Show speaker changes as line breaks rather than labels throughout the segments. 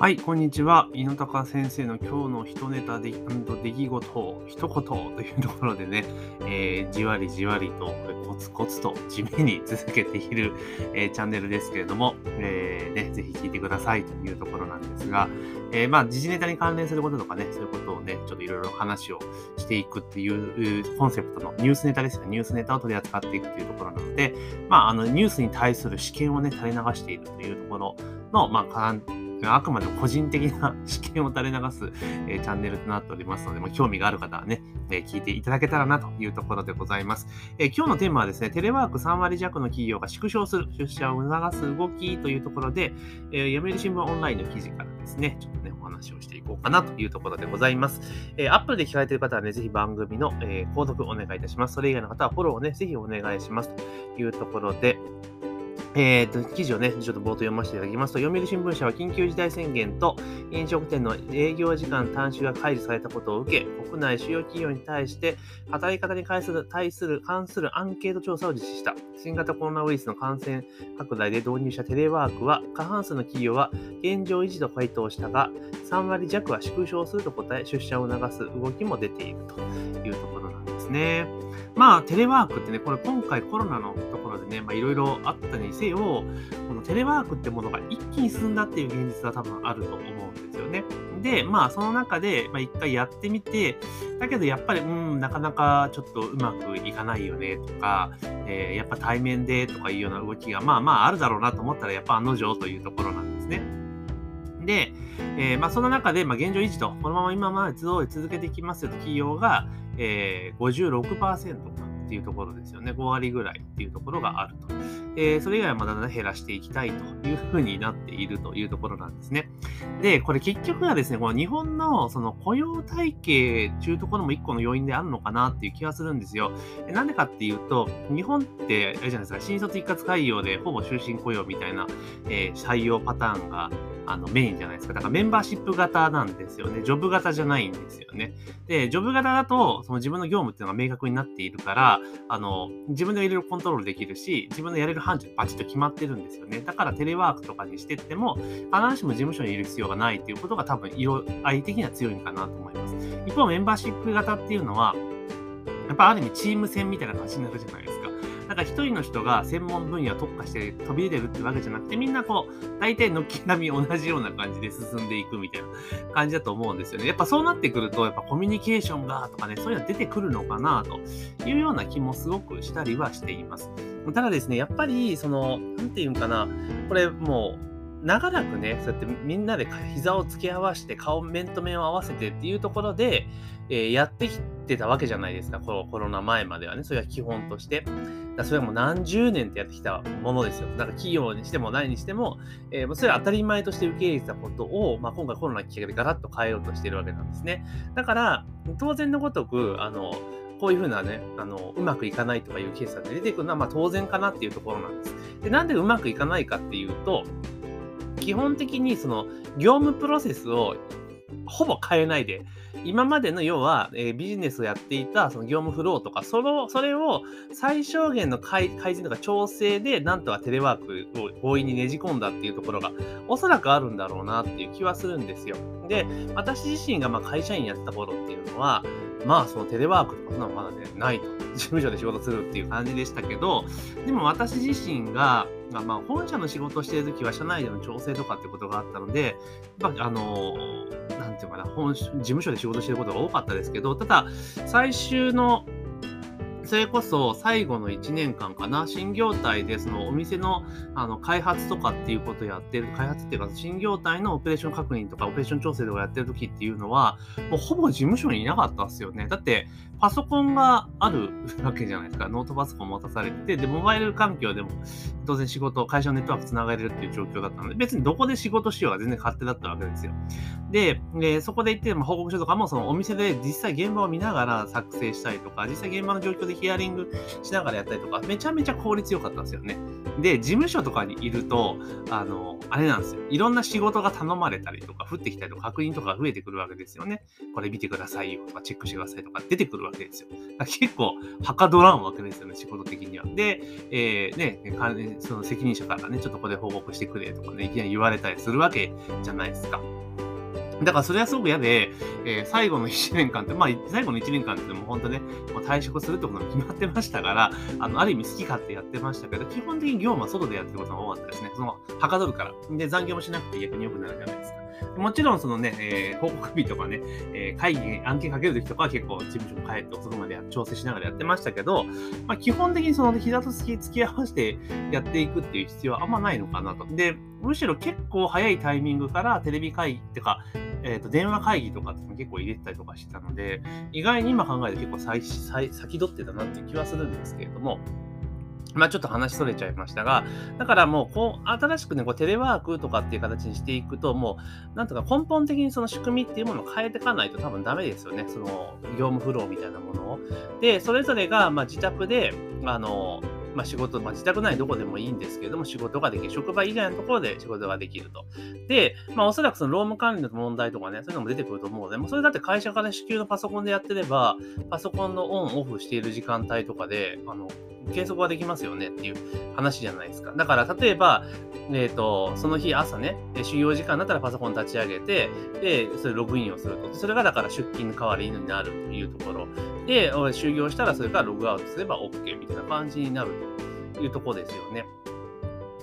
はい、こんにちは。井野高先生の今日の一ネタで出来事を、一言というところでね、えー、じわりじわりとコツコツと地味に続けている、えー、チャンネルですけれども、えー、ね、ぜひ聞いてくださいというところなんですが、えー、まあ、時事ネタに関連することとかね、そういうことをね、ちょっといろいろ話をしていくっていうコンセプトのニュースネタですよね。ニュースネタを取り扱っていくというところなので、まあ、あの、ニュースに対する試験をね、垂れ流しているというところの、まあ、あくまで個人的な 試験を垂れ流す、えー、チャンネルとなっておりますので、まあ、興味がある方はね、えー、聞いていただけたらなというところでございます、えー、今日のテーマはですね、テレワーク3割弱の企業が縮小する、出社を促す動きというところで、えー、読売新聞オンラインの記事からですね、ちょっとね、お話をしていこうかなというところでございます。えー、Apple で聞かれている方はね、ぜひ番組の、えー、購読お願いいたします。それ以外の方はフォローをね、ぜひお願いしますというところで、えーと、記事をね、ちょっと冒頭読ませていただきますと、読売新聞社は緊急事態宣言と飲食店の営業時間短縮が解除されたことを受け、国内主要企業に対して、働き方に関する対する関するアンケート調査を実施した。新型コロナウイルスの感染拡大で導入したテレワークは、過半数の企業は現状維持と回答したが、3割弱は縮小すると答え、出社を促す動きも出ているというところなんですね。まあ、テレワークってね、これ今回コロナのところでね、まあいろいろあったにせよ、このテレワークってものが一気に進んだっていう現実は多分あると思うんですよね。で、まあその中で、まあ一回やってみて、だけどやっぱり、うん、なかなかちょっとうまくいかないよねとか、えー、やっぱ対面でとかいうような動きが、まあまああるだろうなと思ったら、やっぱ案の定というところなんですね。で、えー、まあ、その中で、まあ、現状維持と、このまま今まで続けていきますよと企業が、えー、56%かっていうところですよね。5割ぐらいっていうところがあると。えー、それ以外はまだだんだ減らしていきたいというふうになっているというところなんですね。で、これ結局はですね、この日本のその雇用体系というところも一個の要因であるのかなっていう気がするんですよ。なんでかっていうと、日本ってあれじゃないですか、新卒一括採用でほぼ終身雇用みたいな、えー、採用パターンがあのメインじゃないですか。だからメンバーシップ型なんですよね。ジョブ型じゃないんですよね。で、ジョブ型だと、その自分の業務っていうのが明確になっているから、あの、自分でいろいろコントロールできるし、自分のやれる範疇バチッと決まってるんですよね。だからテレワークとかにしてっても、必ずしも事務所にいる必要がないっていうことが多分色合い的には強いのかなと思います。一方、メンバーシップ型っていうのは、やっぱある意味チーム戦みたいな感じになるじゃないですか。なんか一人の人が専門分野を特化して飛び出てるってわけじゃなくて、みんなこう、大体軒並み同じような感じで進んでいくみたいな感じだと思うんですよね。やっぱそうなってくると、やっぱコミュニケーションがとかね、そういうの出てくるのかなというような気もすごくしたりはしています。ただですね、やっぱり、その、なんていうんかな、これもう、長らくね、そうやってみんなで膝を突き合わせて、顔面と面を合わせてっていうところで、えー、やってきてたわけじゃないですか、このコロナ前まではね、それは基本として。だそれはもう何十年ってやってきたものですよ。だから企業にしても何にしても、えー、それは当たり前として受け入れてたことを、まあ、今回コロナきっかけでガラッと変えようとしてるわけなんですね。だから、当然のごとく、あの、こういうふうなね、あの、うまくいかないとかいうケースが出てくるのは、まあ当然かなっていうところなんです。で、なんでうまくいかないかっていうと、基本的にその業務プロセスをほぼ変えないで、今までの要は、えー、ビジネスをやっていたその業務フローとか、そのそれを最小限の改善とか調整で、なんとかテレワークを強引にねじ込んだっていうところが、おそらくあるんだろうなっていう気はするんですよ。で、私自身がまあ会社員やった頃っていうのは、まあそのテレワークとかそんなのまだね、ないと。事務所で仕事するっていう感じでしたけど、でも私自身が、まあ本社の仕事をしている時は社内での調整とかってことがあったので、まあ、あの、なんていうかな、本事務所で仕事してることが多かったですけど、ただ、最終のそれこそ最後の1年間かな、新業態でそのお店のあの開発とかっていうことをやってる、開発っていうか、新業態のオペレーション確認とか、オペレーション調整とかやってる時っていうのは、もうほぼ事務所にいなかったっすよね。だって、パソコンがある わけじゃないですか。ノートパソコン持たされて、で、モバイル環境でも当然仕事、会社のネットワークつながれるっていう状況だったので、別にどこで仕事しようが全然勝手だったわけですよ。で、えそこで言って、ま報告書とかもそのお店で実際現場を見ながら作成したりとか、実際現場の状況でヒアリングしながらやったりとか、めちゃめちゃ効率良かったんですよね。で、事務所とかにいると、あの、あれなんですよ。いろんな仕事が頼まれたりとか、降ってきたりとか、確認とか増えてくるわけですよね。これ見てくださいよとか、チェックしてくださいとか、出てくるわけですよ。結構、はかどらんわけですよね、仕事的には。で、えー、ね、その責任者からね、ちょっとここで報告してくれとかね、いきなり言われたりするわけじゃないですか。だからそれはすごく嫌で、えー、最後の1年間って、まあ、最後の1年間ってもう本当ね、もう退職するってことが決まってましたから、あの、ある意味好き勝手やってましたけど、基本的に業務は外でやってることが多かったですね。その、はかどるから。で、残業もしなくて逆に良くなるじゃないですか。もちろんそのね、えー、報告日とかね、えー、会議案件かけるときとかは結構事務所に帰って遅くまで調整しながらやってましたけど、まあ、基本的にその膝と付き合わせてやっていくっていう必要はあんまないのかなと。で、むしろ結構早いタイミングからテレビ会議ってか、えー、と電話会議とかって結構入れてたりとかしてたので、意外に今考えて結構先先取ってたなっていう気はするんですけれども、まあちょっと話しそれちゃいましたが、だからもう、こう、新しくね、こうテレワークとかっていう形にしていくと、もう、なんとか根本的にその仕組みっていうものを変えていかないと多分ダメですよね。その、業務フローみたいなものを。で、それぞれが、まあ自宅で、あの、まあ、仕事、まあ、自宅内どこでもいいんですけれども、仕事ができる。職場以外のところで仕事ができると。で、まあ、おそらくその労務管理の問題とかね、そういうのも出てくると思うので、もうそれだって会社から支給のパソコンでやってれば、パソコンのオンオフしている時間帯とかで、あの、計測はできますよねっていう話じゃないですか。だから、例えば、え、ー、と、その日朝ね、修行時間だったらパソコン立ち上げて、で、それログインをすると。それがだから出勤の代わりになるというところ。で、修行したらそれからログアウトすれば OK みたいな感じになると。いうとこですよね。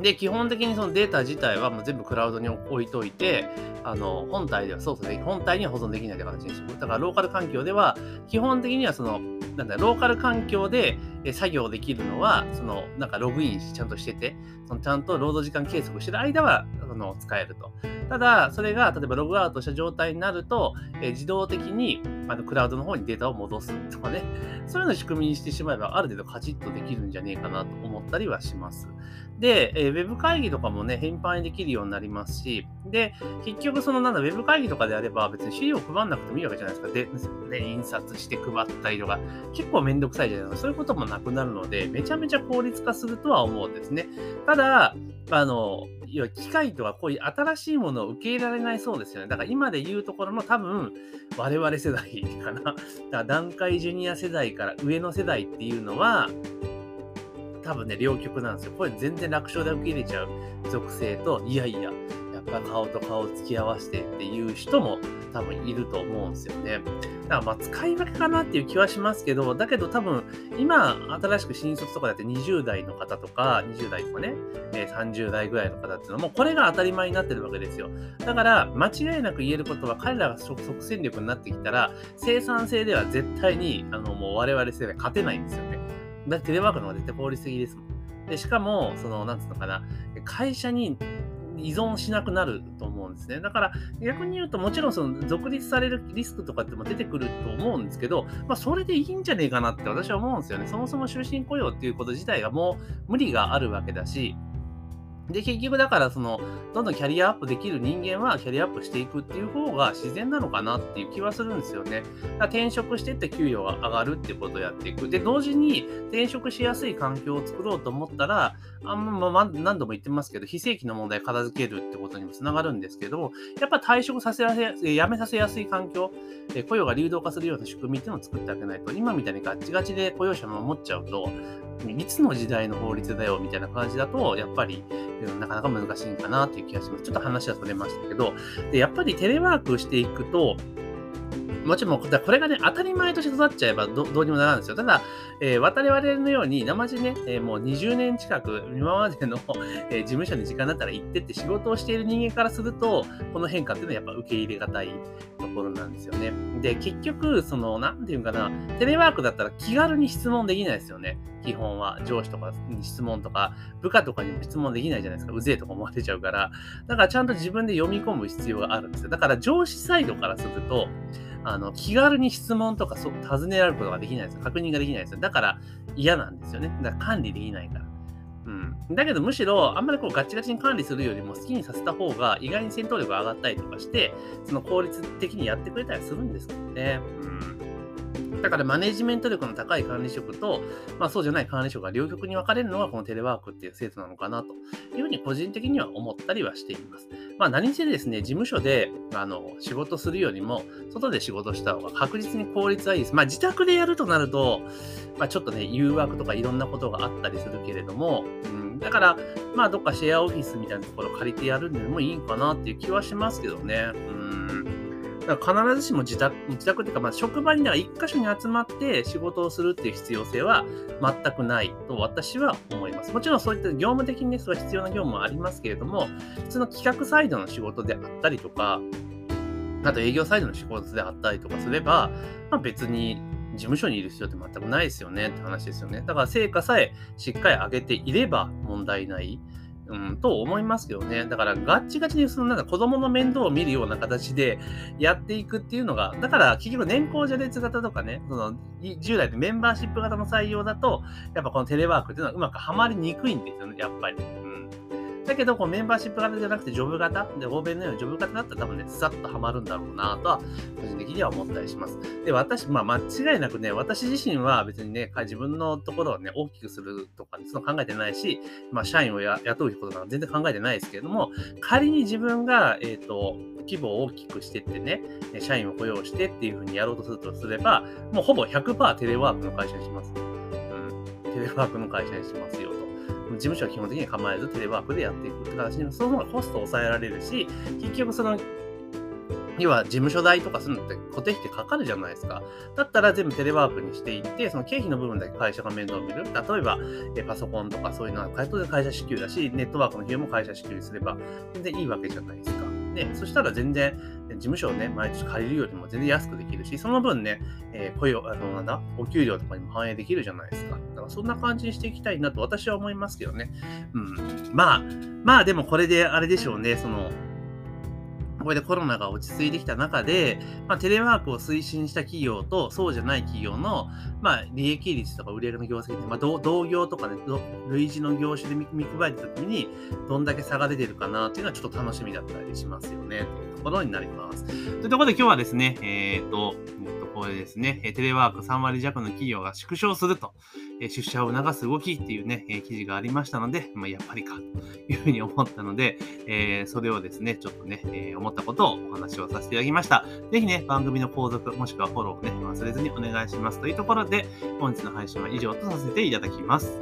で、基本的にそのデータ自体はもう全部クラウドに置いといて、あの、本体では操作でき、本体には保存できないという形にしてだからローカル環境では、基本的にはその、なんだ、ローカル環境で作業できるのは、その、なんかログインちゃんとしてて、そのちゃんと労働時間計測してる間は、あの、使えると。ただ、それが、例えばログアウトした状態になると、え自動的に、あの、クラウドの方にデータを戻すとかね、そういうのを仕組みにしてしまえば、ある程度カチッとできるんじゃねえかなと思ったりはします。で、えー、ウェブ会議とかもね、頻繁にできるようになりますし、で、結局、そのなんだ、ウェブ会議とかであれば、別に資料を配んなくてもいいわけじゃないですか。で、で印刷して配ったりとか、結構めんどくさいじゃないですか。そういうこともなくなるので、めちゃめちゃ効率化するとは思うんですね。ただ、あの、要は機械とはこういう新しいものを受け入れられないそうですよね。だから今で言うところの多分、我々世代かな。だから段階ジュニア世代から上の世代っていうのは、多分ね、両極なんですよ。これ全然楽勝で受け入れちゃう属性と、いやいや、やっぱ顔と顔を突き合わせてっていう人も多分いると思うんですよね。だからまあ使い分けかなっていう気はしますけど、だけど多分今新しく新卒とかだって20代の方とか、20代とかね、30代ぐらいの方っていうのはもうこれが当たり前になってるわけですよ。だから間違いなく言えることは彼らが即戦力になってきたら生産性では絶対にあのもう我々世代勝てないんですよね。だテレワークの方が絶対効率的ですもん。で、しかも、その、なんつうのかな、会社に依存しなくなると思うんですね。だから逆に言うともちろんその独立されるリスクとかっても出てくると思うんですけど、まあ、それでいいんじゃねえかなって私は思うんですよね。そもそも終身雇用っていうこと自体がもう無理があるわけだし、で、結局だからその、どんどんキャリアアップできる人間はキャリアアップしていくっていう方が自然なのかなっていう気はするんですよね。転職してって給与が上がるってことをやっていく。で、同時に転職しやすい環境を作ろうと思ったら、あんま、ま、何度も言ってますけど、非正規の問題片付けるってことにもつながるんですけど、やっぱ退職させやすい、辞めさせやすい環境、雇用が流動化するような仕組みっていうのを作ってあげないと、今みたいにガッチガチで雇用者守っちゃうと、いつの時代の法律だよみたいな感じだと、やっぱりなかなか難しいんかなという気がします。ちょっと話はそれましたけど、でやっぱりテレワークしていくと、もちろん、これがね、当たり前として育っちゃえばどうにもならんですよ。ただ、えー、我々のように、生地ね、えー、もう20年近く、今までの、えー、事務所に時間だったら行ってって仕事をしている人間からすると、この変化っていうのはやっぱ受け入れがたいところなんですよね。で、結局、その、なんていうかな、テレワークだったら気軽に質問できないですよね。基本は。上司とかに質問とか、部下とかにも質問できないじゃないですか。うぜえとか思われちゃうから。だからちゃんと自分で読み込む必要があるんですよ。だから上司サイドからすると、あの、気軽に質問とかそ尋ねられることができないですよ。確認ができないですよ。だから嫌なんですよね。だから管理できないから。うん。だけどむしろあんまりこうガチガチに管理するよりも好きにさせた方が意外に戦闘力が上がったりとかして、その効率的にやってくれたりするんですけどね。うんだからマネジメント力の高い管理職と、まあそうじゃない管理職が両極に分かれるのがこのテレワークっていう制度なのかなというふうに個人的には思ったりはしています。まあ何せですね、事務所であの仕事するよりも、外で仕事した方が確実に効率はいいです。まあ自宅でやるとなると、まあちょっとね、誘惑とかいろんなことがあったりするけれども、うん、だから、まあどっかシェアオフィスみたいなところ借りてやるのもいいかなっていう気はしますけどね。うんだから必ずしも自宅、自宅っていうか、まあ、職場にだから一箇所に集まって仕事をするっていう必要性は全くないと私は思います。もちろんそういった業務的にね、それは必要な業務もありますけれども、普通の企画サイドの仕事であったりとか、あと営業サイドの仕事であったりとかすれば、まあ、別に事務所にいる必要って全くないですよねって話ですよね。だから成果さえしっかり上げていれば問題ない。うん、と思いますけどね。だからガッチガチにそのなんか子供の面倒を見るような形でやっていくっていうのが、だから結局年功序列型とかね、その従来のメンバーシップ型の採用だと、やっぱこのテレワークっていうのはうまくはまりにくいんですよね、やっぱり。うんだけど、こうメンバーシップ型じゃなくて、ジョブ型？で、欧米のようにジョブ型だったら多分ね、さっとハマるんだろうなとは、個人的には思ったりします。で、私、まあ、間違いなくね、私自身は別にね、自分のところをね、大きくするとか、その考えてないし、まあ、社員を雇うことなんか全然考えてないですけれども、仮に自分が、えっ、ー、と、規模を大きくしてってね、社員を雇用してっていうふうにやろうとするとすれば、もうほぼ100%テレワークの会社にします。うん。テレワークの会社にしますよ。事務所は基本的に構えずテレワークでやっていくって形で、その方がコストを抑えられるし、結局その、要は事務所代とかするのって固定費ってかかるじゃないですか。だったら全部テレワークにしていって、その経費の部分だけ会社が面倒を見る。例えば、えパソコンとかそういうのは会社支給だし、ネットワークの費用も会社支給すれば全然いいわけじゃないですか。で、そしたら全然、事務所をね、毎日借りるよりも全然安くできるし、その分ね、えー、雇用、あの、なんだ、お給料とかにも反映できるじゃないですか。だからそんな感じにしていきたいなと私は思いますけどね。うん。まあ、まあでもこれであれでしょうね、その、これでコロナが落ち着いてきた中で、まあ、テレワークを推進した企業とそうじゃない企業の、まあ、利益率とか売上の業績で、まあ、同業とかね、類似の業種で見見配えた時に、どんだけ差が出てるかなっていうのはちょっと楽しみだったりしますよね、ころになります。というところで今日はですね、えっ、ー、と、これですね、テレワーク3割弱の企業が縮小すると、出社を促す動きっていうね、記事がありましたので、まあ、やっぱりかというふうに思ったので、えー、それをですね、ちょっとね、えー、思ったことをお話をさせていただきました。ぜひね、番組の購読もしくはフォローをね、忘れずにお願いします。というところで、本日の配信は以上とさせていただきます。